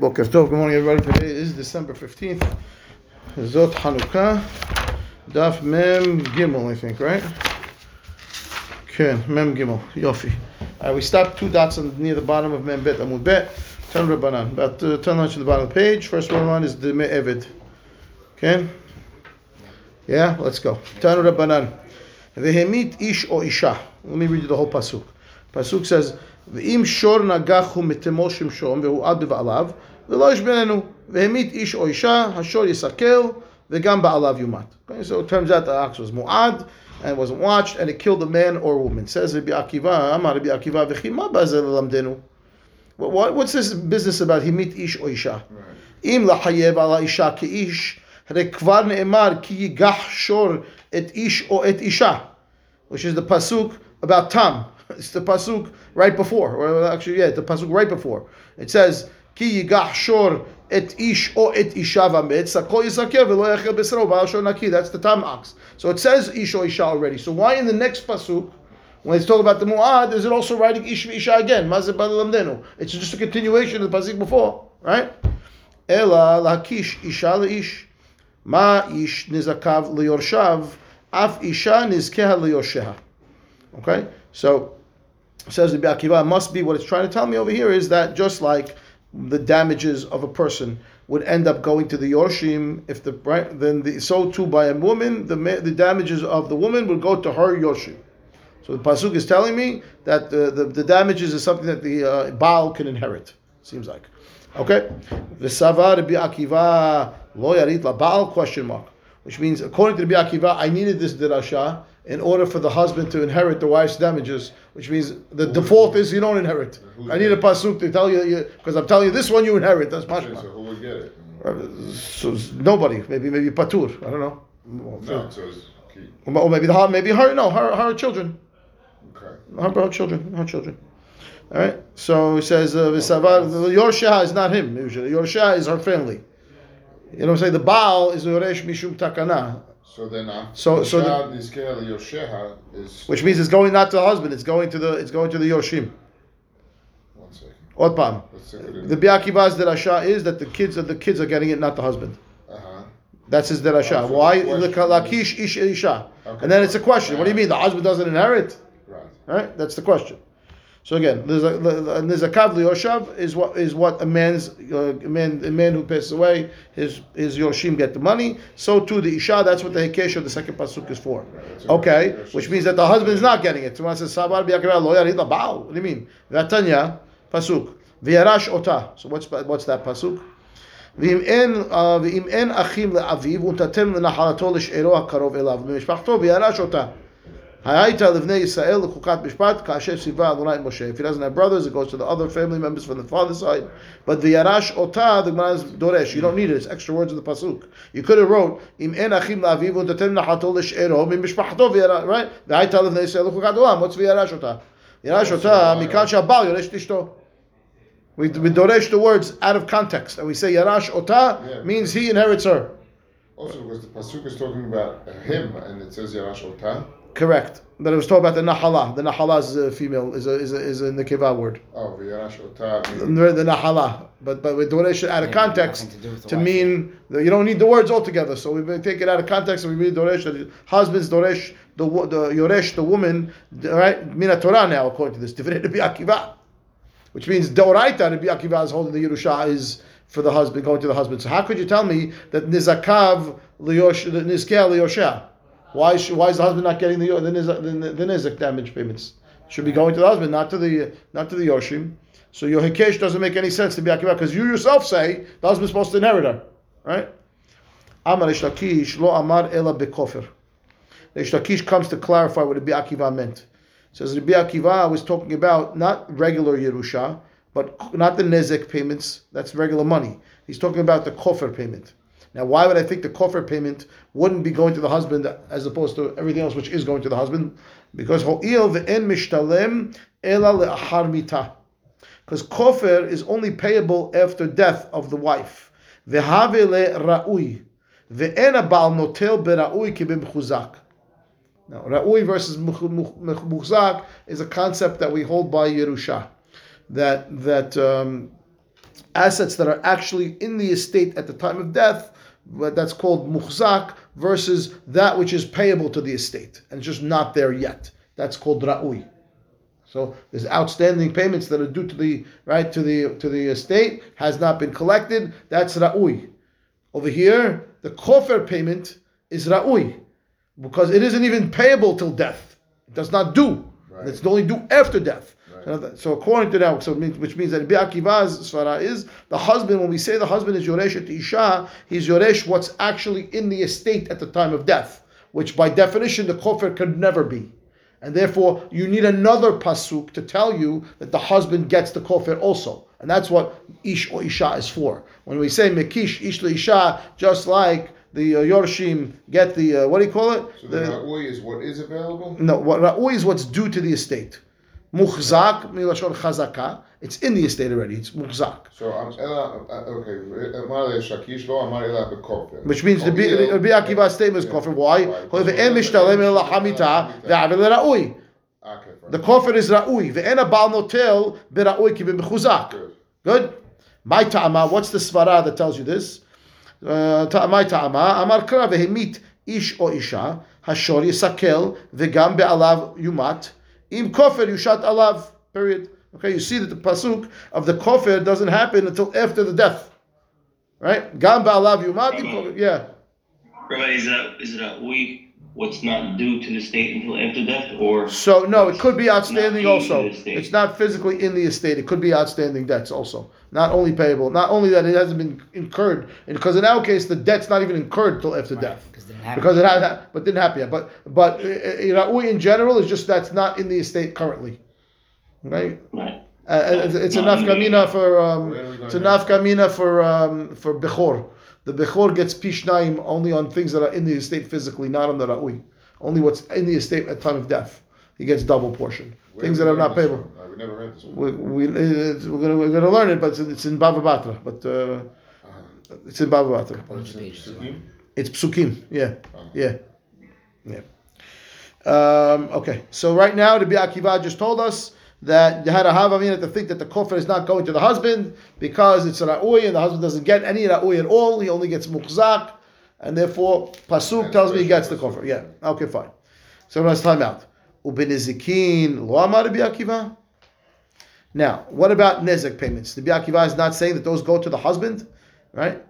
Boker good morning everybody. Today is December 15th. Zot Hanukkah. Daf Mem Gimel, I think, right? Okay, Mem Gimel. Yofi. We stopped two dots on, near the bottom of Mem Bet Amud Bet. Ten Rabbanan. About uh, 10 lines to the bottom of the page. First one on is the Me'evid. Okay? Yeah, let's go. Ten Rabbanan. Vehemit ish o isha. Let me read you the whole pasuk. Pasuk says, ואם שור נגח הוא מתמו שמשום והועד בבעליו ולא יש בינינו והמית איש או אישה השור יסכל וגם בעליו יומת. Okay, so it turns out the ox was mu'ad and wasn't watched and it killed a man or woman. Says Rabbi Akiva, אמר רבי עקיבא וכי מה בא זה ללמדנו? What's this business about המית איש או אישה? אם לחייב על האישה כאיש הרי כבר נאמר כי ייגח שור את איש או את אישה which is the pasuk about Tam. It's the pasuk right before, or actually, yeah, the pasuk right before. It says, "Ki yigach shor et ish o et isha vamet sakol yisaker v'lo yachel b'sro ba'al naki." That's the tam ox. So it says ish o isha already. So why in the next pasuk, when it's talking about the muad, is it also writing ish isha again? It's just a continuation of the pasuk before, right? Ela lakish isha leish ma ish nizakav liyorshav af isha nizkeha liyorsheha. Okay, so says the Akiva, must be what it's trying to tell me over here is that just like the damages of a person would end up going to the Yorshim, if the right, then the, so too by a woman, the the damages of the woman would go to her Yorshim. So the pasuk is telling me that the, the, the damages is something that the uh, Baal can inherit. Seems like, okay. V'savar Rabbi Akiva lo yarit la Baal question mark, which means according to Rabbi Akiva, I needed this dirasha in order for the husband to inherit the wife's damages, which means the default is you don't inherit. I need a pasuk to tell you because I'm telling you this one you inherit. That's mashma. Okay, so who would get it? Uh, so nobody. Maybe maybe patur. I don't know. No, so. Or maybe the maybe her no her her children. Okay. Her, her children. Her children. All right. So he says uh, Yorsha is not him usually. Yorsha is her family. You know what I'm saying? The Baal is Yoresh Mishum Takana. So then, uh, so so the, is which means it's going not to the husband. It's going to the it's going to the Yoshim. One second. Otpam. The Biakiva's derasha is that the kids of the kids are getting it, not the husband. Uh-huh. That's his derasha. Oh, Why? The lakish ish isha. Okay. And then it's a question. What do you mean? The husband doesn't inherit? Right. Right. That's the question. So again, there's a there's a kavli yoshav is what is what a man's uh, a man a man who passes away his his yoshim get the money. So too the isha. That's what the hekesh of the second pasuk is for. Okay, which means that the husband is not getting it. So says sabar lo What do you mean? Vatanya pasuk v'yarash ota. So what's what's that pasuk? ואם אין, ואם אין אחים לאביו, הוא נתתם לנחלתו לשארו הקרוב אליו, במשפחתו, וירש אותה. If he doesn't have brothers, it goes to the other family members from the father's side. But the Yarash Ota, the Gemara is Doresh. You don't need it. It's extra words of the pasuk. You could have wrote Im en achim la'aviv u'tatem nachato l'sh'ero min mishpachto right. V'hayta levnei Yisrael chukat olam. What's v'yarash Ota? Yarash Ota mikan shabal yoresh tishto. We, we doresh the words out of context, and we say Yarash Ota yeah. means he inherits her. Also, because the pasuk is talking about him, and it says Yarash Ota. Correct. But it was talking about the nahala. The nahala is a female, is a is a, is a nekeva word. Oh, v'yarash ota. The nahala. But but with Doresh out of context to, to mean that you don't need the words altogether. So we take it out of context and we read Doresh. The husband's Doresh, the the Yoresh, the woman, right? Mina Torah now according to this. Divrei Rabbi Akiva, which means Doraita Rabbi Akiva is holding the Yerusha is for the husband going to the husband. So how could you tell me that Nizakav Liyosh Nizkel Liyosha? Why, should, why is the husband not getting the the, the, the nizik damage payments? Should be going to the husband, not to the not to the yoshim. So your hikesh doesn't make any sense to be akiva because you yourself say the husband's supposed to inherit her, right? Amar Lakish lo amar ela bekofer. Lakish comes to clarify what Rabbi Akiva meant. says Rabbi Akiva was talking about not regular Yerusha, but not the nezek payments. That's regular money. He's talking about the kofer payment. Now, why would I think the kofar payment wouldn't be going to the husband as opposed to everything else which is going to the husband? Because ho'il ve'en mishtalem ela. Because kofar is only payable after death of the wife. Ve'have le'ra'ui. Ve'en abal notel be'ra'ui kibim chuzak. Now, ra'ui versus muhzak is a concept that we hold by Yerusha. That, that, um, assets that are actually in the estate at the time of death, that's called muhzak, versus that which is payable to the estate and just not there yet. That's called ra'ui. So there's outstanding payments that are due to the right to the to the estate has not been collected. That's ra'ui. Over here, the kofer payment is ra'ui because it isn't even payable till death. It does not do. Right. It's only due after death. So according to that, so it means, which means that Rabbi Akiva's svara is the husband. When we say the husband is yoresh et isha, he's yoresh what's actually in the estate at the time of death, which by definition the kofir could never be. And therefore, you need another pasuk to tell you that the husband gets the kofir also. And that's what ish or isha is for. When we say mekish ish le isha, just like the uh, yorshim get the, uh, what do you call it? So the ra'ui is what is available. No, what ra'ui is what's due to the estate. Muhzak, milashon chazaka, it's in the estate already, it's muhzak. So I'm uh, okay. Amar le shakish lo amar ela bekofer. Which means the Rabbi Akiva's statement is kofir. Why? The en mishtalem el ra'ui. The kofir is ra'ui. Ve'en abal notel bera'ui ki b'mechuzak. Good. Good. My ta'ama. What's the svara that tells you this? Uh, my ta'ama. Amar kra vehemit ish o isha hashor yisakel vegam be'alav yumat im kofer yushat alav. Period. Okay, you see that the pasuk of the kofer doesn't happen until after the death. Right? Gam be'alav yumat. Yeah. Rabbi, is that is it a we what's not due to the state until after death, or So no, it could be outstanding also. in the estate. It's not physically in the estate. It could be outstanding debts also. Not only payable, not only that it hasn't been incurred, because in our case the debt's not even incurred till after death. Because it didn't. Because it had, but didn't happen yet. But but uh, uh, you know, in general, it's just that's not in the estate currently, right? right? Uh, it's, it's a Not in nafkamina for um, Where are we going it's a now? nafkamina for um, for bechor. The bechor gets pishnaim only on things that are in the estate physically, not on the ra'ui. Only what's in the estate at time of death. He gets double portion. Where things that are not this payable. We never heard this one. We, we, it's, we're gonna we're gonna learn it, but it's, it's in Bava Batra. But uh, it's in Bava Batra. Which page is it? Psukim? It's psukim. Yeah, yeah, yeah. Um, okay, so right now, the Akiva just told us that you had a havamina to think that the kofar is not going to the husband because it's a ra'ui and the husband doesn't get any ra'ui at all. He only gets mukzak, and therefore pasuk tells me he gets the kofar. Yeah, okay, fine. So let's time out. Ubenizikin lo amar Akiva. Now, what about nezek payments? The Akiva is not saying that those go to the husband, right?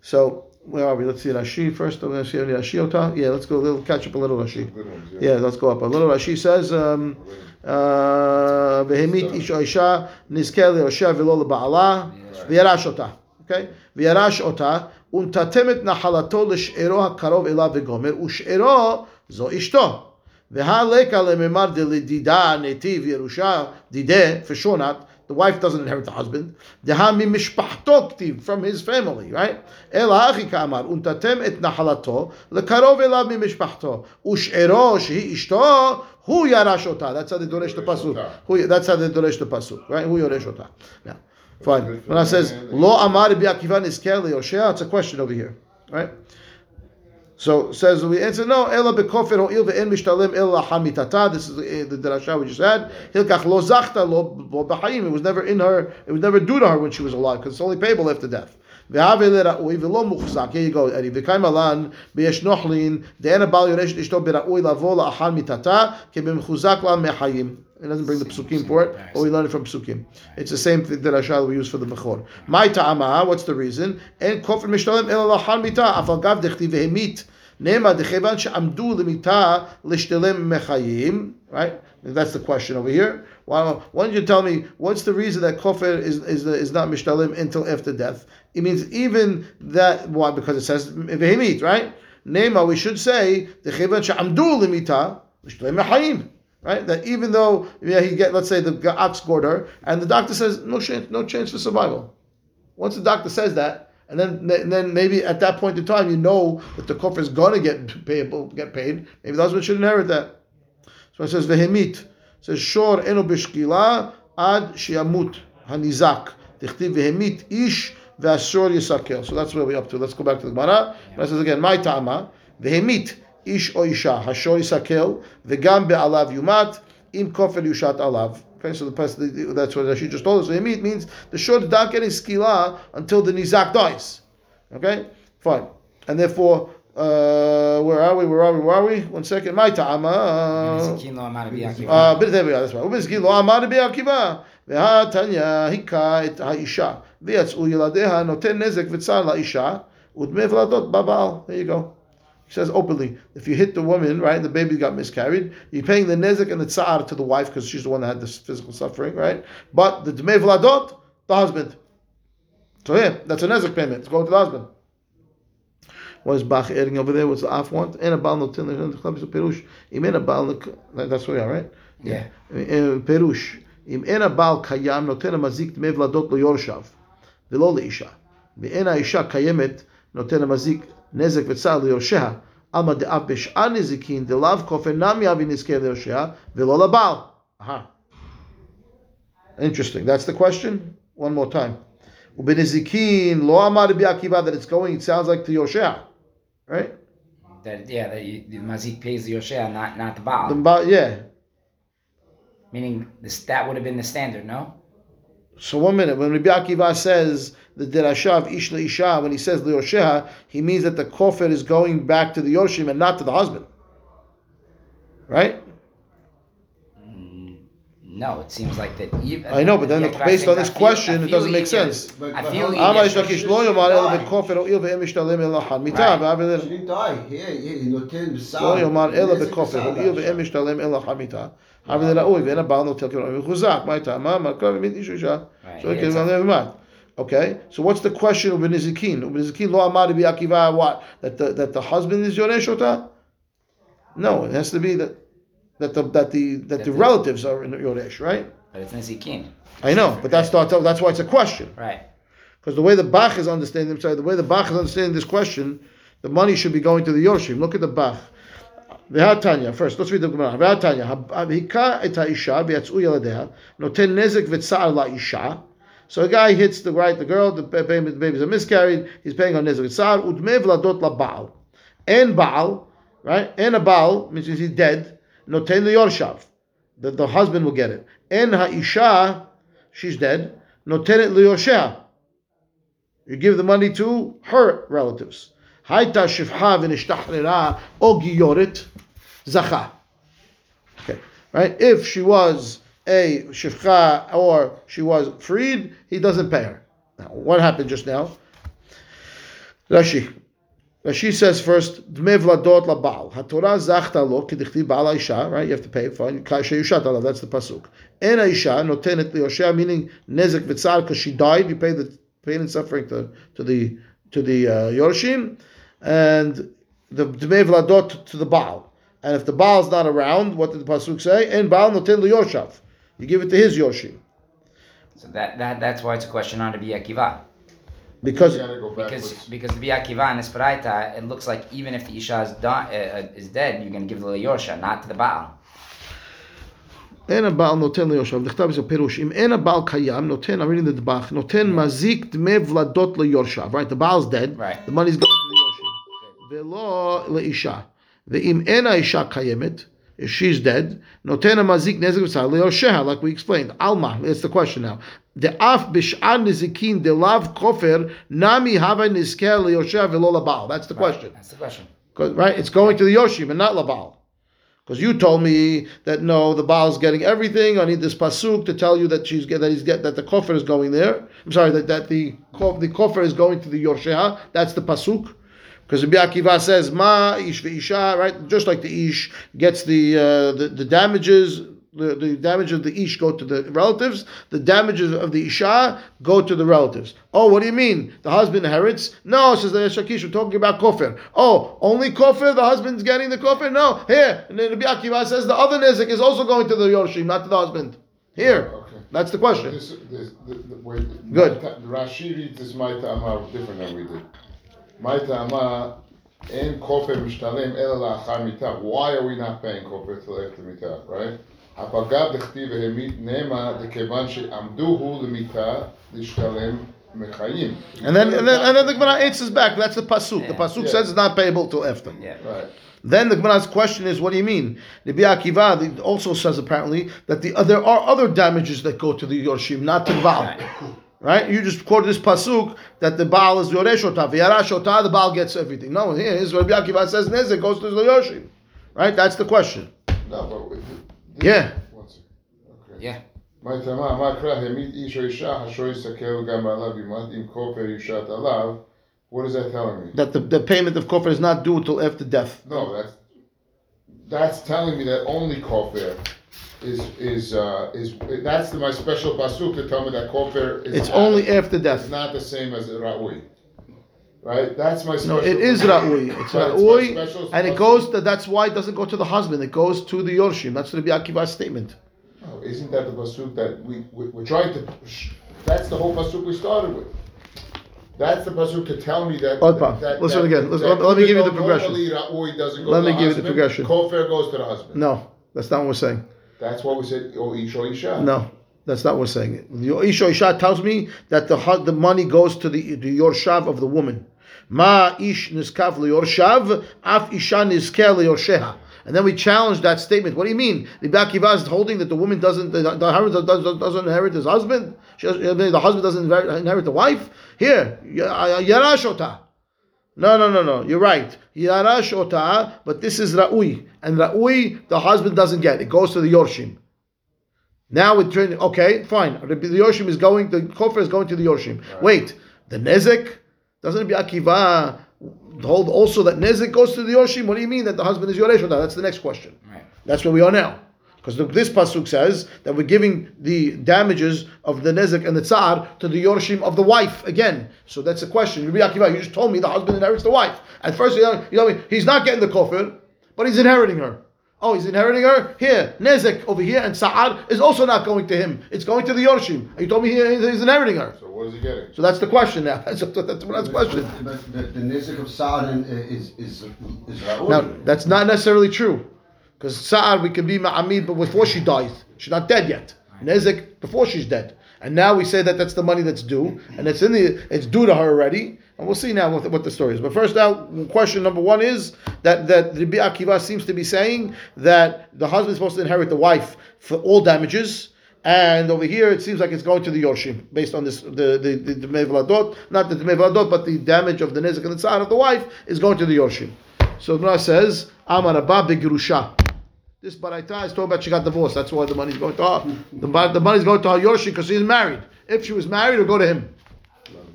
So where are we? Let's see Rashi first. We're going to see Rashi Ota. Yeah, let's go. a little catch up a little Rashi. Good ones, Yeah, let's go up a little. Rashi says, um, uh, "Vehemit ish o isha nizker le'osha v'lo leba'ala v'yarash ota." Okay, v'yarash ota untatemet nachalato l'she'ero hakarov elav v'gomer u'she'ero zo ishto. והלקה לממר דלדידה נתיב ירושה דידה for sure not the wife doesn't inherit the husband. The mishpachto ktiv from his family, right? El ha'achi ka'amar untatem et nahalato lekarov elav mimishpachto ush'ero shehi ishto hu yarash ota. That's how they doresh the pasuk. That's how they doresh the pasuk, right? Hu yoresh ota. Now, fine. When I says lo amar bi'akivan iskel le'oshea, it's a question over here, right? So says we answer no. Ela bekofer ho'il ve'en mishtalem ela hamitata. This is the, the drasha we just had. Hilkach lo zachta lo b'chayim. It was never in her. It was never due to her when she was alive because it's only payable after death. Here you go, Eddie. V'kay malan be'yesh nochlin de'ena bal yoresh ishto bera'ui lavo la'achal mitata ke'b'mchuzak la mehayim. It doesn't bring the psukim for it, but we learn it from psukim. It's the same thing that Ashal we use for the bechor. My ta'ama, what's the reason? En kofer mishtalem ela lachal mita afal gav dechti vehemit nema dechevan she'amdu lemita lishtelem mechayim. Right? That's the question over here. Why, why don't you tell me what's the reason that kofer is is, is not mishtalim until after death? It means even that why because it says vehemit, right? Nema, we should say dechevan she'amdu lemita lishtelem mechayim right? That even though yeah, he get, let's say the ox her, and the doctor says no chance, no chance for survival. Once the doctor says that, and then and then maybe at that point in time you know that the kofar is to get payable, get paid. Maybe the husband should inherit that. So it says vehemit. It says shor eno bishkila ad shiamut hanizak. Tichtiv vehemit ish. So that's where we're up to. Let's go back to the Gemara. It says again, my ta'ama vehemit איש או אישה, השור יסכל, וגם בעליו יומת, אם כופר יושת עליו. Okay, so the person that's what she just told us. So Yemit means the short is not getting skila until the nizak dies. Okay, fine, and therefore. Uh, where are we? Where are we? Where are we? One second. My ta'ama. Nezikin lo amar bi Akiva. Uh, but there we are. That's right. ובזקין לא עמד רבי עקיבא, והתניא היכה את האישה, ויצאו ילדיה, נותן נזק וצער לאישה, ודמי ולדות בבעל. There you go. He says openly, if you hit the woman, right, and the baby got miscarried, you're paying the nezek and the tsar to the wife because she's the one that had this physical suffering, right? But the dmei vladot, the husband. So yeah, that's a nezek payment. It's going to the husband. What is Bach adding over there? What's the af want? And a bal notin perush. Imen a bal. That's where you are, right? Yeah. פירוש, אם אין הבעל קיים, נותן המזיק דמי ולדות ליורשיו, ולא לאישה. ואין האישה קיימת, נותן המזיק נזק וצער ליורשיה. עלמא דאף בשאר נזיקין, דלאו כופר נמי אבי נזכה ליורשיה, ולא לבעל. Aha. Interesting. That's the question? One more time. ובנזיקין, לא אמר רבי עקיבא that it's going, it sounds like to יורשיה. Right? That yeah, that you, the mazik pays the yoshea, not not the The baal. ba- yeah. Meaning this that would have been the standard, no? So one minute, when Rabbi Akiva says the derasha of Ishla Isha, when he says liyosheha, he means that the kofir is going back to the Yoshim and not to the husband. Right? Mm, no, it seems like that. Even, I know, but then yeah, based on this feel, question, it doesn't make can, sense. But, but, I feel but, but, he didn't die. Yeah, yeah, he right okay, it's well, a- never mind. Okay, so what's the question of Benizikin? Benizikin lo amar Akiva what? That the that the husband is Yoresh Ota? No, it has to be that that the that the that, That the the- relatives are in Yoresh, right? But it's nizikin, I know, but that's not, that's why it's a question. right? Because the way the Bach is understanding, I'm sorry, the way the Bach is understanding this question, the money should be going to the Yorshim. Look at the Bach. Tanya first, let's read the Gemara. Tanya, hika et ha'isha v'yatz'u yaladea, noten nezek v'tza'ar la'isha. So a guy hits the right, the girl, the ba- baby, the babies miscarried, he's paying on nezek v'tza'ar, udme v'ladot la'ba'al. En ba'al, right? En a ba'al, means he's dead, noten li'yorshav. The, the husband will get it. En ha'isha, she's dead, noten it li'yorshea. You give the money to her relatives. Haita shifha v'nishtachrera o giyoret zacha. Okay, right? If she was a shifcha or she was freed, he doesn't pay her. Now, what happened just now? Rashi. Rashi says first, dme vladot labal. HaTorah zachta lo kedichti baal right? You have to pay, fine. Sheyushat alav, that's the pasuk. En isha notenet liyoshea, meaning nezek v'tzar, because she died, you pay the pain and suffering to, to the to the uh, Yorshim, and the Dmei Vladot to the Baal. And if the Baal's not around, what did the Pasuk say? En Baal noten Yoshav. You give it to his Yorshim. So that, that that's why it's a question on the Bi Akiva. Because You gotta go Because backwards. because the Bi Akiva and Esperaita, it looks like even if the Isha is, done, uh, uh, is dead, you're going to give the Yorsha, not to the Baal. אין הבעל נותן ליושב, נכתב בזה פירוש, אם אין הבעל קיים, נותן, I'm reading the דבח, נותן מזיק דמי ולדות ליורשיו, right? The Baal's dead, Right. the money's going to the יורשים, ולא לאישה. ואם אין האישה קיימת, if she's dead, notena mazik nezek v'sal like we explained. Alma, that's the question now. The af bishan nizikin de lav kofir nami hava nizkel yosheha v'lo labal. That's the question. That's the question. Right? It's going to the yoshim and not labal. Because you told me that no, the Baal's getting everything. I need this pasuk to tell you that she's that he's get that the koffer is going there. I'm sorry that, that the the koffer is going to the Yoshea. That's the pasuk. Because Rabbi Akiva says ma ish ve'isha, right? Just like the ish gets the uh, the, the damages. The, the damage of the ish go to the relatives. The damages of the isha go to the relatives. Oh, what do you mean? The husband inherits? No, says the Shakish. We're talking about kofir. Oh, only kofir. The husband's getting the kofir. No, here. And then Rabbi Akiva says the other nezik is also going to the yorshim, not to the husband. Here. Okay. That's the question. This, this, the, the, wait, Good. Rashi reads this Maita Amar different than we did. Maita Amar, En kofer mishtalem ela la'achar mita. Why are we not paying kofer till after mita, right? הפגע דכתיב והמית נאמה דכיוון שעמדוהו למיתה להשתלם מחיים. And then, and then, and then the Gemara answers back. That's the pasuk. The Yeah. pasuk Yeah. says it's not payable till after. Yeah. Right. Then the Gemara's question is, what do you mean? Rabbi Akiva the- also says apparently that the there are other damages that go to the Yorshim, not to the Baal. Right? You just quoted this pasuk that the Baal is Yoresh Ota, V'yarash Ota, the Baal gets everything. No, here is Rabbi Akiva says Nezek goes to the Yorshim. Right? That's the question. No, but with- Yeah. One second. Okay. Yeah. מה תמה, מה קרא, העמיד איש או אישה, השור יסתכל גם עליו, ימד עם כופר יושת עליו, what is that telling me? That the, the payment of kofar is not due until after death. No, that's, that's telling me that only kofir is, is, uh, is, that's my special pasuk to tell me that kofir is. It's only after death. It's not the same as ra'ui. Right, that's my special. No, it is Ra'ui. It's Ra'ui, special and it goes to, that's why it doesn't go to the husband, it goes to the Yorshim. That's Rabbi Akiva's statement. No, Isn't that the pasuk that we, we, we're trying to, that's the whole pasuk we started with. That's the pasuk to tell me that. Odpa, that- listen that- again. Listen, that let me give you the progression. Normally doesn't go Let me the give you the progression. Kofir goes to the husband. No, that's not what we're saying. That's what we said, oh, ish isha. No, that's not what we're saying. The Isha Isha tells me that the the money goes to the the Yorshav of the woman. Ma ish niskav Yorshav, af isha niskel Yorsheha. And then we challenge that statement. What do you mean? The Akiva is holding that the woman doesn't the, the doesn't, inherit his husband. She the husband doesn't inherit inherit the wife. Here, Yarashota. No, no, no, no. You're right. Yarash ota, but this is Ra'ui. And Ra'ui, the husband doesn't get. It goes to the Yorshim. Now we're turning, okay, fine. The Yorshim is going, the Kofar is going to the Yorshim. Wait, the Nezek? Doesn't it be Akiva hold also that Nezek goes to the Yorshim? What do you mean that the husband is Yoresh? That's the next question. Right. That's where we are now. Because this pasuk says that we're giving the damages of the nezek and the tsar to the yorshim of the wife again. So that's a question. Rabbi Akiva, you just told me the husband inherits the wife. At first, you know, you told me he's not getting the kofir, but he's inheriting her. Oh, he's inheriting her here. Nezek over here, and Sa'ar is also not going to him. It's going to the yorshim. And you told me he, he's inheriting her. So what is he getting? So that's the question now. That's, that's, that's the question. But the, the nizik of Sa'ad is is is Ra'ui. Now, that's not necessarily true. Because Sa'ar, we can be Ma'amid, but before she dies. She's not dead yet. Nezek, before she's dead. And now we say that that's the money that's due, and it's in the it's due to her already. And we'll see now what the, what the story is. But first, now question number one is that that Rabbi Akiva seems to be saying that the husband is supposed to inherit the wife for all damages, and over here it seems like it's going to the Yorshim based on this the the the, the Mevaladot, not the Mevaladot, but the damage of the Nezek and the Tzar of the wife is going to the Yorshim. So Gemara says, Amar Rabbah Begirusha. This Baraita is talking about she got divorced. That's why the money's going to her. The, the money's going to her Yorshi because she's married. If she was married, it'll go to him.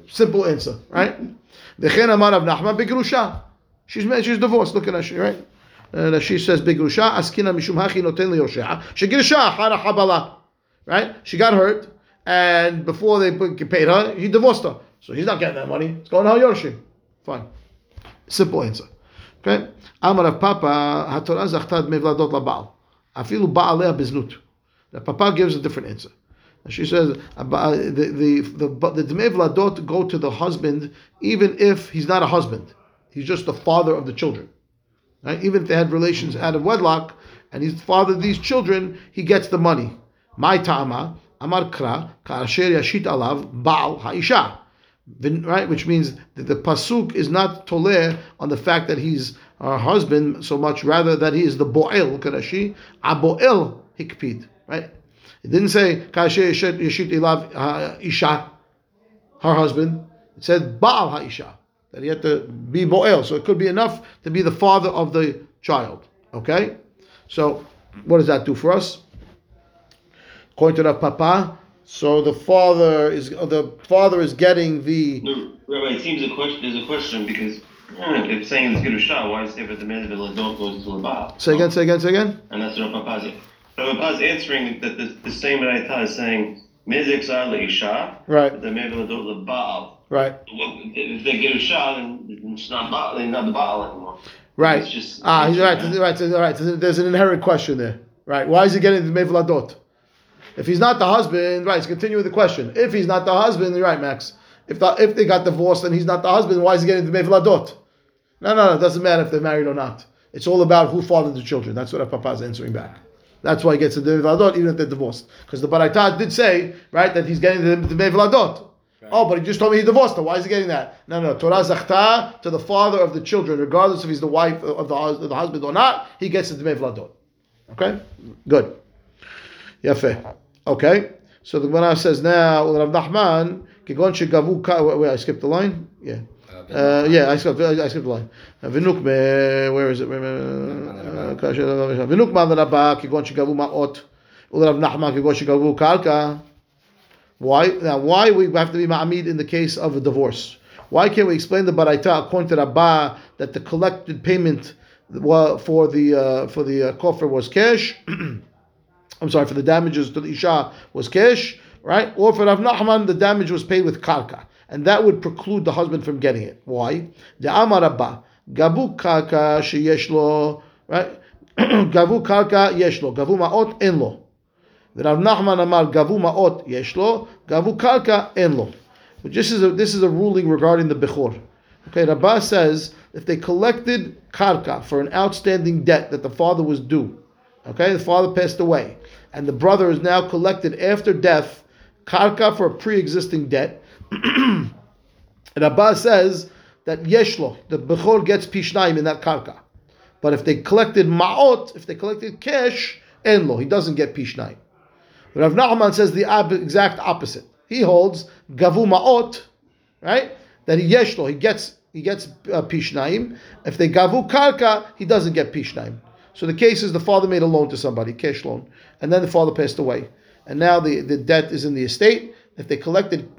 Simple answer, right? V'chen Amar Rav Nachman Begirusha. She's ma- she's divorced. Look at her, she right? Uh, she says Begirusha Askina Mishum Hachi Noten LeYoshea. Shegirsha Hara Habala. Right? She got hurt, and before they paid her, he divorced her. So he's not getting that money. It's going to her Yorshi. Fine. Simple answer. Okay? Amar Rav Papa, HaTorah zachtad mevladot labal. Afilu ba'alea biznut. The Papa gives a different answer. She says the the the the go to the husband even if he's not a husband, he's just the father of the children. Right? Even if they had relations out of wedlock, and he's the father of these children, he gets the money. My tama amar kra karasher yashit alav baal haisha. Right? Which means that the pasuk is not toleh on the fact that he's her husband so much, rather that he is the bo'el. Look at Rashi, aboel hikpid. Right? It didn't say kasher yashit yashit ilav isha, her husband. It said baal ha'isha that he had to be bo'el. So it could be enough to be the father of the child. Okay, so what does that do for us? According to the Papa, so the father is the father is getting the No, Rabbi, it seems a question. There's a question because hmm, if saying it's good shot, why say that the Mezvil don't goes to a Baal? say again, say again, say again. And that's what Papa's. Papa's answering that the, the same is saying Zar Isha, Right, the Mezvil don't the Baal. right, If they get a shot, then it's not Baal, they're not the Baal anymore. right. It's just Ah, he's right, right, right. There's an inherent question there. Right. Why is he getting the mevladot? If he's not the husband, right? Let's continue with the question. If he's not the husband, you're right, Max. If the, if they got divorced and he's not the husband, why is he getting the mevladot? No, no, no. It doesn't matter if they're married or not. It's all about who fathered the children. That's what our papa's answering back. That's why he gets the mevladot even if they're divorced. Because the baraita did say, right, that he's getting the, the. Oh, but he just told me he divorced her. Why is he getting that? No, no. Torah zachta to the father of the children, regardless if he's the wife of the, hus- the husband or not. He gets the vladot. Okay, good. Yafe. Okay. So the Gemara says now, Rav Nachman, kigon shegavu ka. Wait, I skipped the line. Yeah. Uh, yeah, I skipped. I skipped the line. V'nuk me. Where is it? V'nuk ma v'rabba kigon shegavu ma'ot. Urav Nachman kigon shegavu kalka. Why? Now, why we have to be ma'amid in the case of a divorce? Why can't we explain the baraita according to Rabbah that the collected payment for the uh, for the uh, kofar was cash? I'm sorry, for the damages to the Isha was Kesh, right? Or for Rav Nachman, the damage was paid with Karka. And that would preclude the husband from getting it. Why? The amarabba Gabu Karka Sheyeshlo, right? Gavu Karka Yeshlo, Gavu Ma'ot Enlo. Rav Nachman Amar, Gavu Ma'ot Yeshlo, Gavu Karka Enlo. But this is a, this is a ruling regarding the Bechor. Okay, Rabbah says if they collected karka for an outstanding debt that the father was due, okay, the father passed away, and the brother is now collected after death karka for a pre-existing debt. Rabbah says that yeshlo, the Bechor gets pishnaim in that karka. But if they collected ma'ot, if they collected cash, enlo, he doesn't get pishnaim. But Rav Nachman says the exact opposite. He holds gavu ma'ot, right? That yeshlo, he gets he gets uh, pishnaim. If they gavu karka, he doesn't get pishnaim. So the case is the father made a loan to somebody, cash loan, and then the father passed away, and now the, the debt is in the estate. If they collected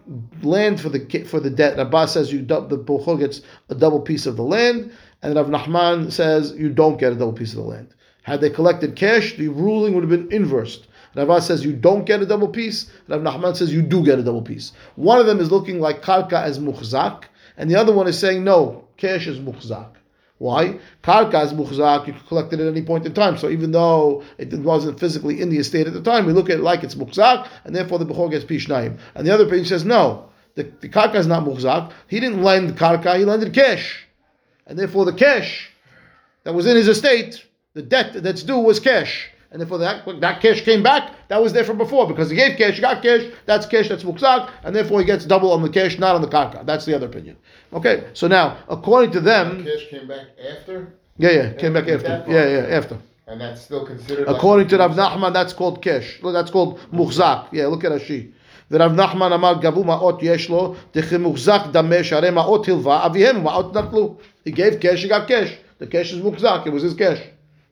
land for the for the debt, Rabbah says you the bochor gets a double piece of the land, and Rav Nachman says you don't get a double piece of the land. Had they collected cash, the ruling would have been inversed. Rava says you don't get a double piece. Rav Nachman says you do get a double piece. One of them is looking like karka as muhzak, and the other one is saying no, cash is muhzak. Why? Karka is you can collect it at any point in time. So even though it wasn't physically in the estate at the time, we look at it like it's muhzak, and therefore the Bechor gets pishnaim. And the other page says no, the, the karka is not muhzak. He didn't lend karka, he lended cash. And therefore the cash that was in his estate, the debt that's due was cash And therefore that, that cash came back, that was there from before because he gave cash, he got cash, that's cash, that's mukzak, and therefore he gets double on the cash, not on the karka. That's the other opinion. Okay, so now, according to them, Cash came back after, yeah, yeah, came back after. Yeah, yeah, after. and that's still considered. like- According to Rav Nachman, that's called cash. Look, That's called muhzak. Yeah, look at Rashi. ורב נחמן אמר גבו מעות יש לו, דכמוחזק דמה שהרי מעות הלווה, אביהם מעות נטלו. He gave cash, he got cash. The cash is muhzak, it was his cash.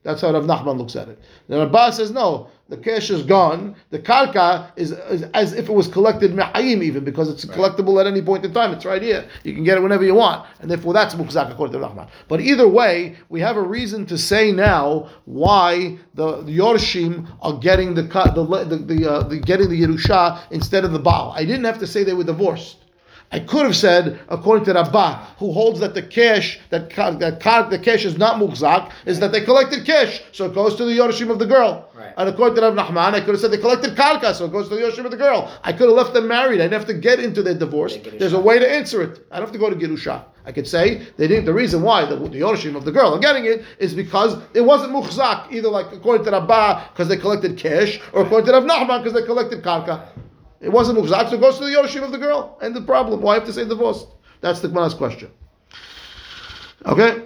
That's how Rav Nachman looks at it. The Rabbah says no, the cash is gone. The karka is, is as if it was collected me'ayim even because it's collectible at any point in time. It's right here. You can get it whenever you want, and therefore that's muhzak according to Rav Nachman. But either way, we have a reason to say now why the, the Yorshim are getting the the the, the, uh, the getting the Yerusha instead of the Baal. I didn't have to say they were divorced. I could have said, according to Rabbah, who holds that the cash that that the cash is not mukzak, is that they collected cash, so it goes to the Yorshim of the girl. Right. And according to Rav Nachman, I could have said they collected karka, so it goes to the Yorshim of the girl. I could have left them married. I didn't have to get into their divorce. They get a There's a way to answer it. I don't have to go to Gerusha. I could say they didn't. The reason why the, the Yorshim of the girl are getting it is because it wasn't mukzak, either like according to Rabbah because they collected cash, or according to Rav Nachman because they collected karka. It wasn't mukzak, so it goes to the Yorshim of the girl. And the problem, why have to say divorced? That's the Gemara's question. Okay?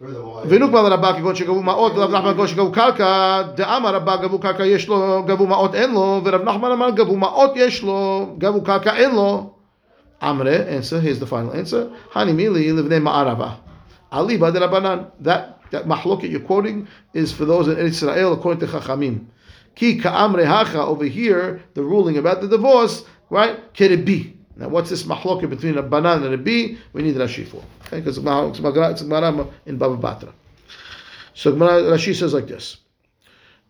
Furthermore, ונוק בר רבא כגון שגבו מעות ורב נחמן כגון שגבו קרקע דאמר רבא גבו קרקע יש לו גבו מעות אין לו ורב נחמן אמר גבו מעות יש לו גבו קרקע אין לו אמרה answer here's the final answer הני מילי לבני מערבה אליבא דרבנן that that mahloket you're quoting is for those in Israel according to Chachamim ki ka'amre hacha over here the ruling about the divorce right be now what's this mahloket between a banan and a bee? we need Rashi for okay because it's Gemara in Baba Batra so Rashi says like this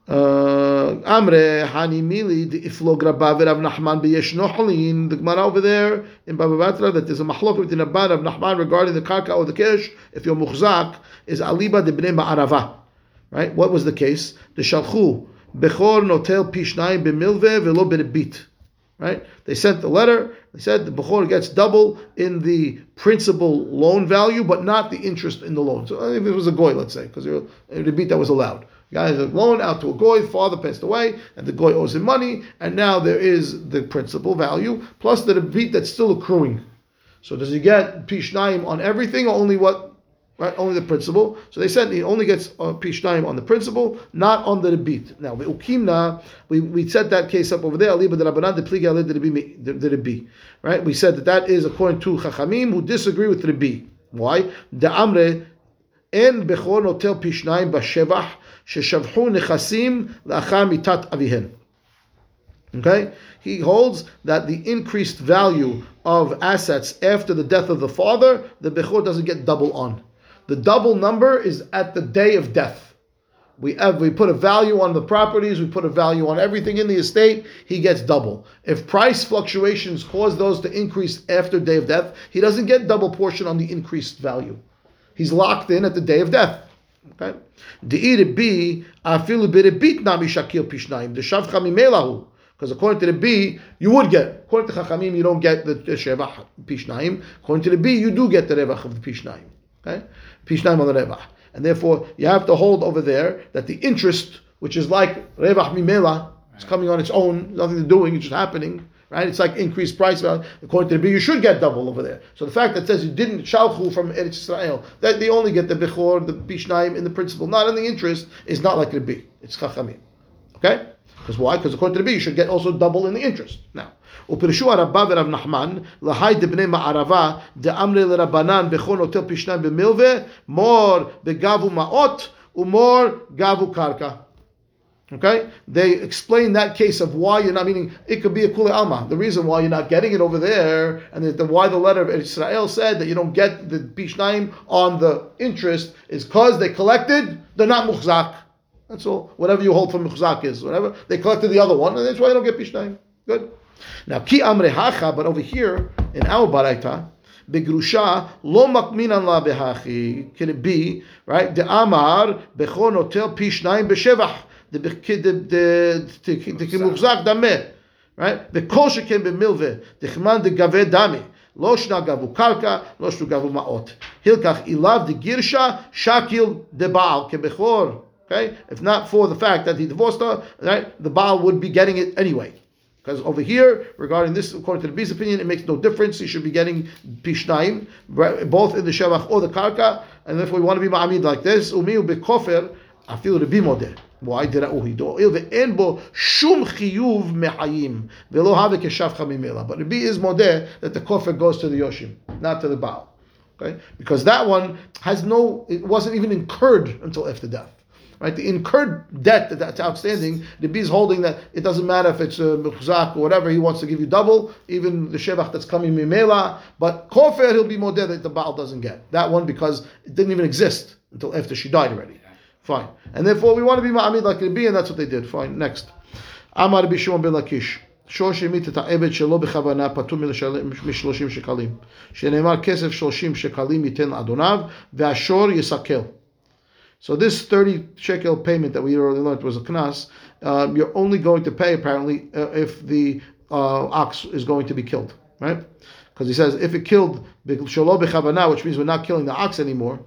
uh, Amre Hani Mili the Iflog Rabba Rav Nachman beyesh Nohlin. The Gemara over there in Baba Batra that there's a machlok between Rabba and Rav Nachman regarding the karka or the kesh. If you're muhzak, is aliba de bnei ma'arava. Right? What was the case? The shalchu bechor notel pishnayim b'milve velo b'rebit. Right? They sent the letter. They said the bechor gets double in the principal loan value, but not the interest in the loan. So uh, if it was a goy, let's say, because a rebit that was allowed. Guy has a loan out to a goy. Father passed away, and the goy owes him money, and now there is the principal value plus the beat that's still accruing. So does he get pishnaim on everything, or only what? Right, only the principal. So they said he only gets uh, on the principal, not on the rebit. Now, the ukimna, we, we set that case up over there. Aliba de Rabbanan de pliga ale de Rabbi- de de Rabbi. Right, we said that that is according to Chachamim who disagree with Rabbi. Why? The Amre en bechor notel pishnaim b'shevach sheshavhu nechasim la'achar mitat avihen. Okay? He holds that the increased value of assets after the death of the father, the Bechor doesn't get double on. The double number is at the day of death. We have, we put a value on the properties, we put a value on everything in the estate, he gets double. If price fluctuations cause those to increase after day of death, he doesn't get double portion on the increased value. He's locked in at the day of death. Okay? Because according to the B, you would get. According to Chachamim, you don't get the, the shevach pishnaim. According to the B, you do get the revach of the pishnaim. Okay? Pishnaim on the revach. And therefore, you have to hold over there that the interest, which is like revach mimela, it's coming on its own, nothing to doing, it's just happening. Right? It's like increased price value. According to the B, you should get double over there. So the fact that says you didn't shalchu from Eretz Israel, that they only get the bechor, the pishnaim in the principle, not in the interest, is not like the B. It's chachamim. Okay? Because why? Because according to the B, you should get also double in the interest. Now, ופירשו הרבה ורב נחמן, להי דבני מערבה, דאמרי לרבנן בכל נוטל פשניים במלווה, מור בגבו מעות ומור גבו קרקע. Okay? They explain that case of why you're not, meaning it could be a kule alma. The reason why you're not getting it over there, and the, the, why the letter of Israel said that you don't get the pishnaim on the interest is because they collected, they're not muhzak. That's all. Whatever you hold for muhzak is, whatever. They collected the other one, and that's why you don't get pishnaim. Good. Now, ki amre hacha, but over here in our baraita, begrusha lo makminan la behachi. Can it be right? The amar bechon hotel pishnaim beshevach. The the the the kimuzak dameh. Right? The kol sheken b'milve. The chman de gave dami. לא שנה גבו קרקע, לא שנה גבו מעות. הילקח אליו דגירשה שקיל דבעל כבכור. Okay? If not for the fact that he divorced her, right, the Baal would be getting it anyway. Because over here, regarding this, according to the B's opinion, it makes no difference. You should be getting pishnaim, both in the shevach or the karka. And if we want to be ma'amid like this, umiu bekofer, I feel to be modeh. Why did I oh, uhido? Il ve'en bo shum chiyuv mehayim ve'lo have keshavcha mimela. But B is modeh that the kofer goes to the yoshim, not to the Baal. Okay, because that one has no, it wasn't even incurred until after death Right, the incurred debt that that's outstanding, the B is holding that it doesn't matter if it's a mechuzak or whatever, he wants to give you double, even the shevach that's coming mimela, but kofer he'll be more dead that the Baal doesn't get. That one because it didn't even exist until after she died already. Fine. And therefore we want to be ma'amid like Rabbi, and that's what they did. Fine. Next. Amar Rabbi Shimon ben Lakish. שור שהמית את העבד שלא בכוונה פטור מלשלם משלושים שקלים. שנאמר כסף שלושים שקלים ייתן לאדוניו, והשור יסכל. So this 30 shekel payment that we already learned was a knas. Um, you're only going to pay apparently uh, if the uh, ox is going to be killed, right? Because he says if it killed which means we're not killing the ox anymore,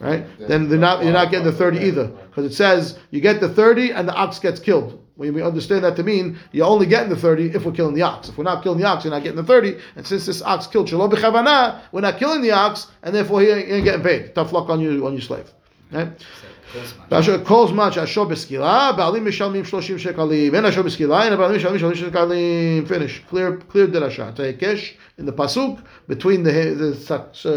right? Then they're not you're not getting the 30 either, because it says you get the 30 and the ox gets killed. We we understand that to mean you're only getting the 30 if we're killing the ox. If we're not killing the ox, you're not getting the 30. And since this ox killed shalo bechavana, we're not killing the ox, and therefore he ain't getting paid. Tough luck on you on your slave. Right? ואשר כל זמן שהשור בסקילה, בעלים משלמים 30 שקלים. אין השור בסקילה, אין הבעלים משלמים 30 שקלים. Finish. Clear, clear דרשה. It's a היקש in the pasuk between the, the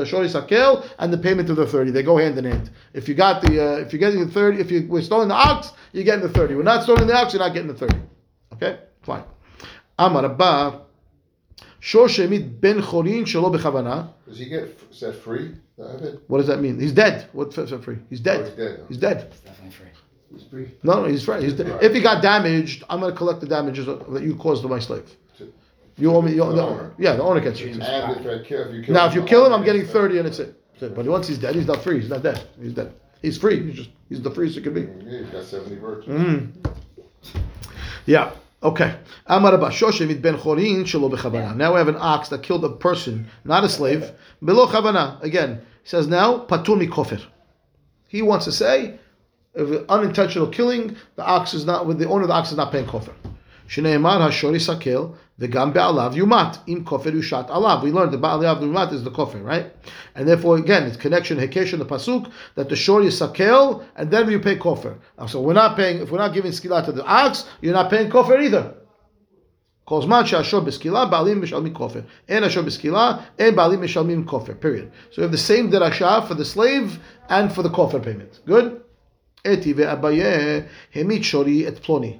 shori sakel and the payment of the 30. They go hand in hand. If you got the, uh, if you're getting the 30, if you were stolen the ox, you're getting the 30. We're not stolen the ox, you're not getting the 30. Okay? Fine. אמר הבא, Shoshemit ben chorin shelo bechavana. Does he get set free? What does that mean? He's dead. What set free? He's dead. Oh, he's dead. He's dead. He's definitely free. He's free. No, no, he's free. He's dead. If he got damaged, I'm going to collect the damages that you caused to my slave. You owe me. You owe, the, the. Yeah, the owner gets you. Now, if you kill him, I'm getting thirty, and it's it. But once he's dead, he's not free. He's not dead. He's dead. He's free. He's just he's the freest it could be. Yeah, he's got seventy birds. Mm. Yeah. Okay. Amar ben Chorin shelo bechavana. Now we have an ox that killed a person, not a slave. Below chavana. Again, he says now patur mi kofer. He wants to say if unintentional killing, the ox is not with the owner of the ox is not paying kofar. Shneimar hashori sakel v'gam be'alav yumat im kofar yushat alav. We learned the be'alav yumat is the kofar, right? And therefore, again, it's connection hekesh in the pasuk that the shor is sakel and then we pay kofar. So we're not paying if we're not giving skila to the ox, you're not paying kofar either. כל זמן שהשור בסקילה, בעלים משלמים כופר. אין השור בסקילה, אין בעלים משלמים כופר, period. So we have the same דרשה for the slave and for the כופר payment. Good? אתי ואביי העמיד שורי את פלוני.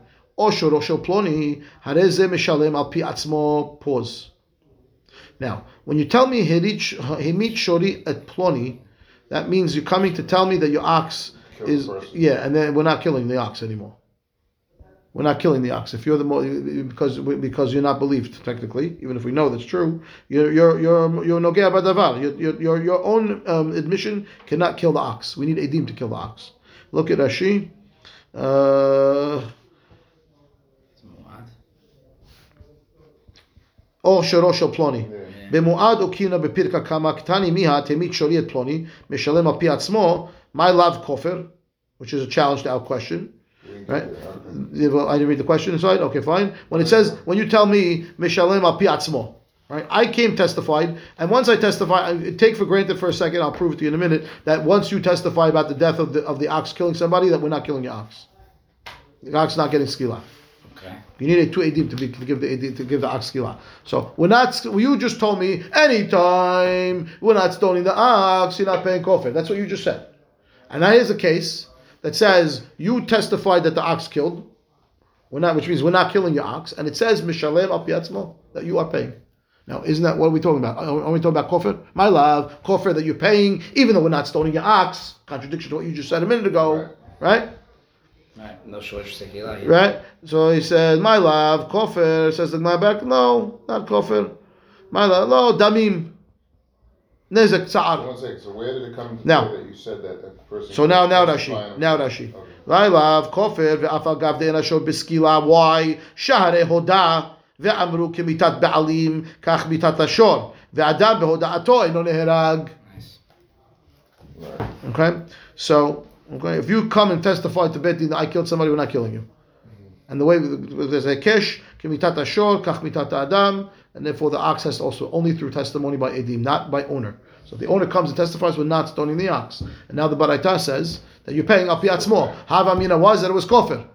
Pause. Now, when you tell me Hemit Shori at Ploni, that means you're coming to tell me that your ox Kill is yeah, and then we're not killing the ox anymore. We're not killing the ox. If you're the more because because you're not believed technically, even if we know that's true, you're you're you're you're. Your your your own um, admission cannot kill the ox. We need edim to kill the ox. Look at Rashi. Uh, או שורו של פלוני. במועד או קינה בפרקה כמה קטני מיהה תמיד שורי את פלוני, משלם על פי עצמו, my love כופר, which is a challenge to our question. Right? Yeah, Well, I didn't read the question inside. Okay, fine. When it says, when you tell me mishalem al pi atzmo, right? I came testified, and once I testify, I take for granted for a second. I'll prove it to you in a minute that once you testify about the death of the of the ox killing somebody, that we're not killing your ox. The ox is not getting skila. Okay. You need a two edim to, be, to give the edim, to give the ox skila. So we're not. You just told me anytime we're not stoning the ox, you're not paying kofir. That's what you just said. And now here's a case that says you testified that the ox killed. We're not, which means we're not killing your ox, and it says mishalem al that you are paying. Now, isn't that what are we talking about? Are we talking about kofir? My love, kofir that you're paying, even though we're not stoning your ox. Contradiction to what you just said a minute ago, right? Right. No shortage tequila here. Right? So he says, my love, kofir. Says the my back, no, not kofir. My love, no, damim. Nezek tsa'ar. One second, so where did it come to Now. that you said that a person? So now, now Rashi, now Rashi. Okay. Lailav kofir ve'af agav de'en ashor b'skila. Why? Shahare hoda ve'amru kemitat ba'alim kach mitat ashor ve'adam behoda'ato eno neherag. Nice. Right. Okay, so okay, if you come and testify to Bet Din that I killed somebody, we're not killing you. And the way there's a kesh, kemitat ashor, kach mitat adam, and therefore the ox has also only through testimony by edim, not by owner. So the owner comes and testifies, we're not stoning the ox. And now the baraita says that you're paying up yatzmo. Havamina was that it was kofir,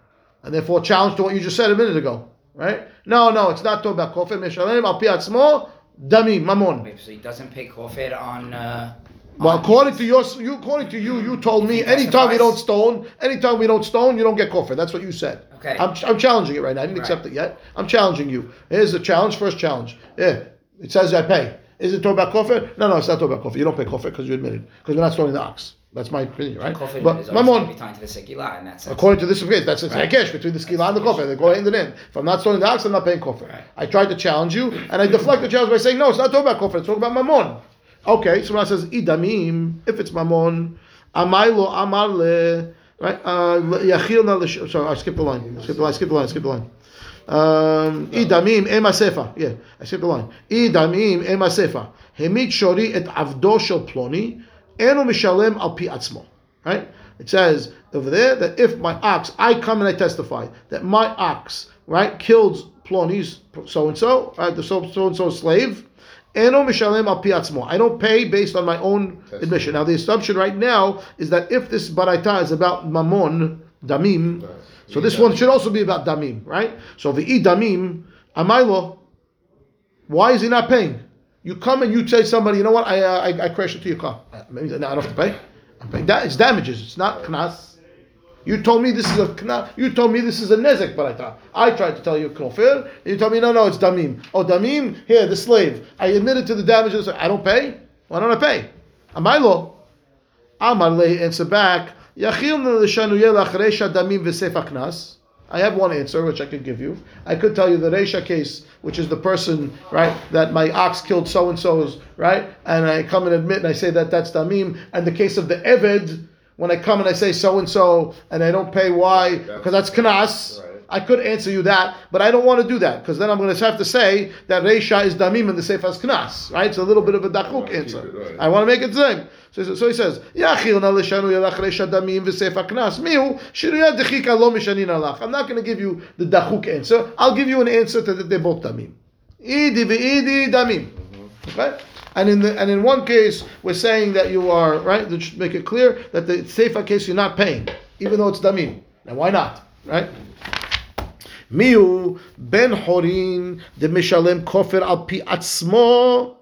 and therefore challenge to what you just said a minute ago, right? No, no, it's not talking about kofir. Mishalem al yatzmo, dami mamon. So he doesn't pay kofir on. Uh, Well, on- according to your, you, according to you, you told me anytime we don't stone, anytime we don't stone, you don't get kofir. That's what you said. Okay. I'm, I'm challenging it right now. I didn't Right. accept it yet. I'm challenging you. Here's the challenge. First challenge. Yeah, it says I pay. Is it talking about kofir? No, no, it's not talking about kofir. You don't pay kofir because you admitted because we're not stoning the ox. That's my opinion, right? Kofir but is always going to mamon. be tied to the sekila in that sense. According to this case, that's a Right. between the skila and the kofir. They go hand in hand. If I'm not stoning the ox, I'm not paying kofir. Right. I tried to challenge you, and I deflect the challenge by saying, no, it's not talking about kofir. It's talking about mamon. Okay, so when it says idamim, if it's mamon, amailo amarle, right? Uh, Yachilna l'sh- sorry, I skipped the line. I skipped the line. Skip the line. Skip the line. Um, idamim ema sefa. Yeah, I skipped the line. Idamim ema sefa. Hemit shori et avdo shel ploni, enu mishalem al pi atzmo. Right? It says over there that if my ox, I come and I testify that my ox, right, killed ploni's so and so, the so and so slave. I don't pay based on my own admission. Now the assumption right now is that if this baraita is about mamon damim, so this one should also be about damim, right? So the i damim amailo. Why is he not paying? You come and you say somebody, you know what? I uh, I, I crashed into your car. Uh, Maybe now I don't have to pay. I'm paying. That it's damages. It's not knas. You told me this is a knas. You told me this is a nezek baraita. I tried to tell you kofir. You told me no, no, it's damim. Oh, damim. Here, the slave. I admitted to the damages. I don't pay. Why don't I pay? Amailo. Amar le answer back. Yachilna l'shanuyel achresha damim v'sefa knas. I have one answer which I could give you. I could tell you the Reisha case, which is the person, right, that my ox killed so and so's, right, and I come and admit and I say that that's damim. And the case of the Eved, when I come and I say so and so and I don't pay why, because that's knas, Right. I could answer you that, but I don't want to do that because then I'm going to have to say that Reisha is damim and the Seifas Knas, right? It's a little bit of a dachuk answer. it, right. I want to make it the same. So, so he says, Yachil na leshanu yalach Reisha damim v'Seifa Knas. Miu shiruyat dechika lo mishanin alach. I'm not going to give you the dachuk answer. I'll give you an answer to that they're both damim. Idi v'idi damim. Mm-hmm. Okay? And in the and in one case, we're saying that you are right. To make it clear that the seifa case you're not paying, even though it's damim. Now why not? Right? מיהו בן חורין דמשלם כופר על פי עצמו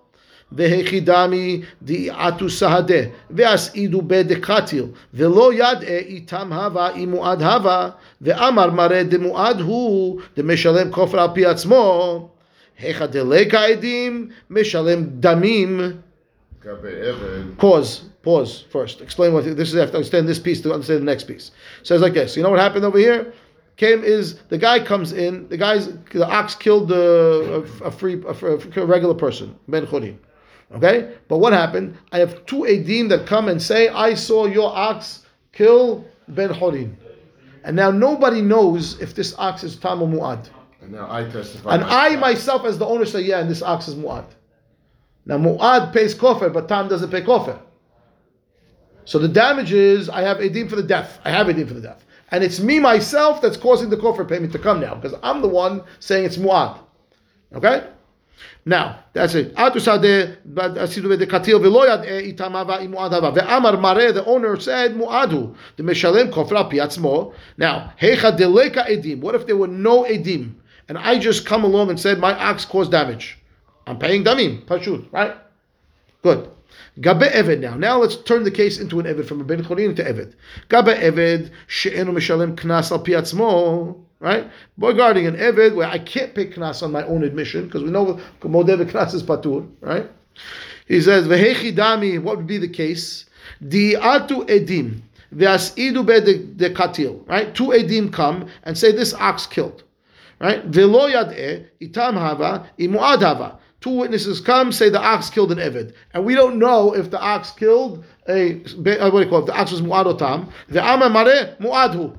והיחידמי דעתו סהדה ואסעידו בדקתיל ולא ידעה איתם הווה אם מועד הווה ואמר מראה דמועד הוא דמשלם כופר על פי עצמו damim. Pause. Pause first. Explain what this is. I have to understand this piece to understand the next piece. It says like this. You know what happened over here? Came is the guy comes in. The guy's the ox killed the, a, a, free a, a regular person ben Chorin. Okay, but what happened? I have two edim that come and say, "I saw your ox kill ben Chorin, and now nobody knows if this ox is tam or muad and now I testify. And I myself, as the owner, say, yeah, and this ox is muad. Now muad pays kofar, but tam doesn't pay kofar. So the damage is I have edim for the death. I have edim for the death, and it's me myself that's causing the kofar payment to come now because I'm the one saying it's muad. Okay. Now that's it. Atu sadeh, but asidu katil v'lo yad'eh itam hava im muad hava. Ve'amar the owner said muadu. The meshalem al pi atzmo. Now heicha deleka edim. What if there were no edim, and I just come along and said my ox caused damage? I'm paying damim, pashut, right? Good. Gabe Eved now. Now let's turn the case into an Eved from a Ben Chorin to Eved. Gabe Eved she'enu mishalem knas al pi atzmo. Right? Regarding an Eved where I can't pay knas on my own admission because we know Modev knas is patur. Right? He says vehechi dami. What would be the case? Di'atu edim ve'asidu be de katil. Right? Two edim come and say this ox killed. Right? Velo yad'eh itam hava imuad hava. Two witnesses come, say the ox killed an Evid. And we don't know if the ox killed a, uh, what do you call it? The ox was Mu'ad otam. The Ama Mare Mu'adhu.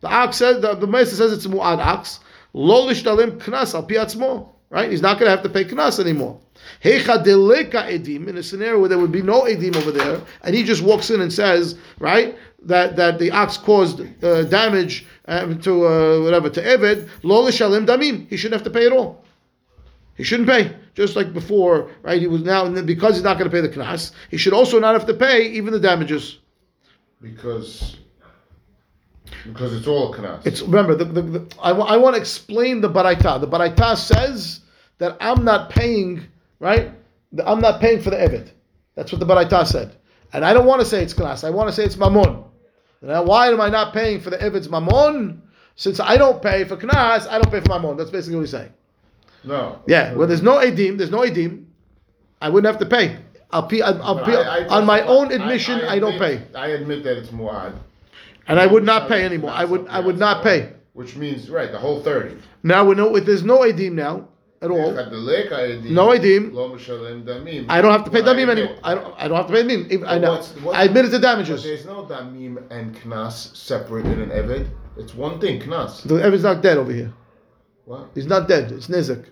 The ox says, the, the Master says it's Mu'ad ox. Lo lishtalim knas al piatzmo. Right? He's not going to have to pay knas anymore. Heicha deleka edim, in a scenario where there would be no edim over there, and he just walks in and says, right, that, that the ox caused uh, damage um, to uh, whatever, to Evid, lo lishalim damim. He shouldn't have to pay it all. He shouldn't pay, just like before, right? He was now because he's not going to pay the knas. He should also not have to pay even the damages. because because it's all knas. It's remember the, the, the I, I want to explain the baraita. The baraita says that I'm not paying, right? I'm not paying for the evid. That's what the baraita said, and I don't want to say it's knas. I want to say it's mamon. Now, why am I not paying for the evid's mamon? Since I don't pay for knas, I don't pay for mamon. That's basically what he's saying. no. Yeah, well, there's no edim, there's no edim, I wouldn't have to pay. I'll pay, I'll, I'll pay I- I on my own admission. I, don't pay, I admit that it's muad. and I would not pay anymore. I would, I would not pay. Which means right, the whole thirty. Now we know if there's no edim now at all, No edim. Lo mishalem damim. I don't have to pay damim anymore. I don't, I don't have to pay damim. I know. what's- what's- I admitted the damages. there's no damim and knas separate in an eved. It's one thing, knas. The Evid's not dead over here. What? He's not dead. It's nizik.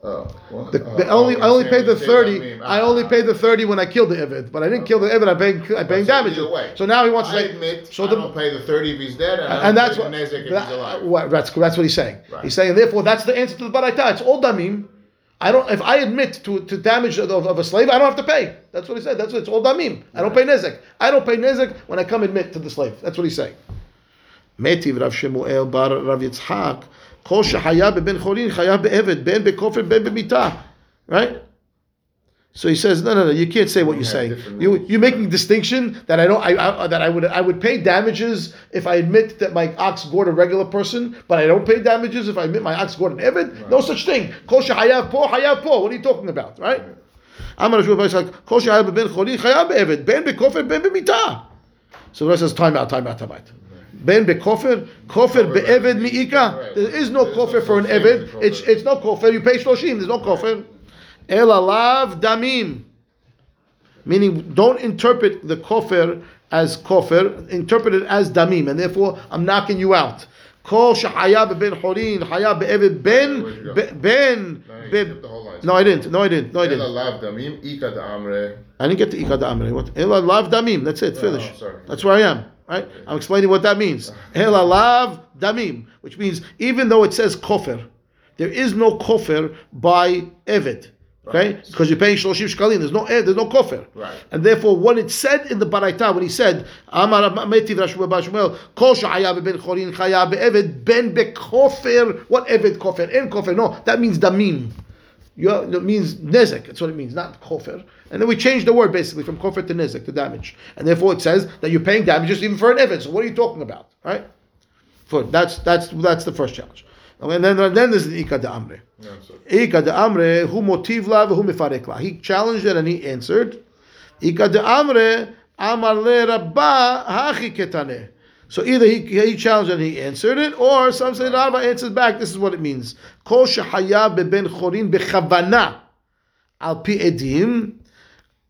Oh, what? The, Oh, the oh, only, I only paid the you say thirty. damim. I Ah, only paid the thirty when I killed the Evid, but I didn't kill the Evid. I'm paying, I'm paying So damages. So now he wants to I say. admit so I the, don't pay the thirty if he's dead, and, I and don't that's pay what, if that- he's alive. what- that's that's what he's saying. Right. He's saying therefore that's the answer to the baraita. It's all damim. I don't. If I admit to, to damage of, of a slave, I don't have to pay. That's what he said. That's what it's all damim. I don't pay nezek. I don't pay nezek when I come admit to the slave. That's what he's saying. Metiv Rav Shemuel bar Rav Yitzhak. Kol shehaya beben chorin chaya be'eved ben bekofer ben b'mita. Right. So he says, no, no, no. You can't say what you're saying. You, you're making a distinction that I don't. I, I that I would I would pay damages if I admit that my ox gored a regular person, but I don't pay damages if I admit my ox gored an evid. No such thing. Kol shehayav po hayav po. What are you talking about, right? I'm going to show like kol shehayav ben choli chayav be'evid ben bekofer ben b'mita. So the rest says time out, time out, time out. Ben bekofer, kofer be'eved mi'ika. There is no kofer for an such thing as eved. It's it's no kofer. You pay shloshim. There's no kofer. El alav damim. Meaning, don't interpret the kofer as kofer. Interpret it as damim, and therefore I'm knocking you out. Kol shahaya ben chorin, haya be'evid ben Where'd you go? be- ben. No, you be- skipped the whole line. No, I didn't. No, I didn't. No, I didn't. lav damim, ika da amre. I didn't get to ikad amre. What? Ela lav damim. That's it. Oh, Finish. That's where I am. Right. I'm explaining what that means. Ela lav damim, which means even though it says kofer, there is no kofer by evet. Okay, Right. because you're paying shloshim shkalim. There's no eh, there's no kofer. Right. And therefore, when it said in the Baraita, when he said, Amar Metiv Rashmuel Bashmuel, Kol Shahaya ben Chorin Chaya be'eved ben bekofer. What eved kofer? En kofer. No, that means damim. It means nezek. That's what it means, not kofir. And then we change the word basically from kofir to nezek, to damage. And therefore, it says that you're paying damages even for an eved. So what are you talking about, right? For that's that's that's the first challenge. And then then there's the ikad amre. No, it's okay. Ika de amre, hu motiv la v'hu mifarek. He challenged it and he answered. Ika de amre, amar le rabba hachi ketane. So either he, he challenged and he answered it, or some say the Rabbah answers back. This is what it means. Kol shehaya beben chorin bechavana al pi edim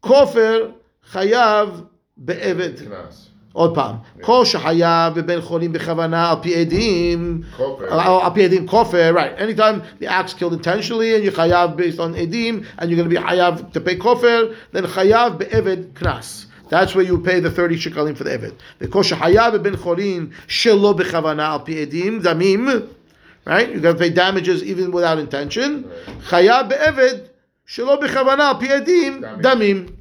kofer chayav be'eved. עוד פעם, כל שחייב בבן חולים al pi edim. עדים, al pi edim כופר, right, anytime the axe killed intentionally and you חייב based on edim and you're going to be חייב to pay כופר, then חייב בעבד קנס. That's where you pay the 30 shekalim for the Eved. Because Shahayab ben Chorin shelo bechavana al piedim, damim, right? You're to pay damages even without intention. Chayab be'eved shelo bechavana al piedim, damim.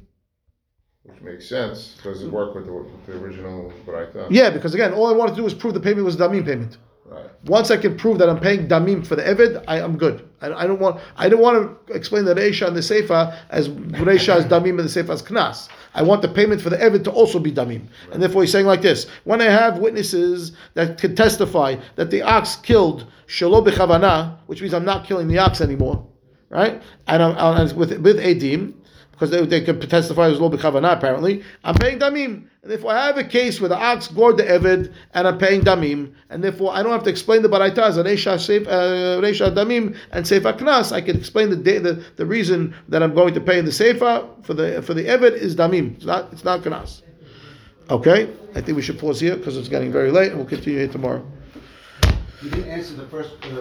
Which makes sense. Does it work with the, with the original Braita? Yeah, because again, all I wanted to do was prove the payment was damim payment. Right. Once I can prove that I'm paying damim for the eved, I, am good. I, I, don't want I don't want to explain the reisha and the seifa as reisha as damim and the seifa as knas. I want the payment for the eved to also be damim, and therefore he's saying like this: When I have witnesses that can testify that the ox killed shelo bechavana, which means I'm not killing the ox anymore, right? And I'm, I'm with with edim. Because they, they can testify as low bechavana apparently. I'm paying damim, and therefore I have a case where the ox gored the eved, and I'm paying damim, and therefore I don't have to explain the baraita as a reisha seif, uh, reisha damim and seifa knas. I can explain the, the the reason that I'm going to pay in the seifa for the for the eved is damim. It's not it's not knas. Okay, I think we should pause here because it's getting very late, and we'll continue here tomorrow. You didn't answer the first. Uh,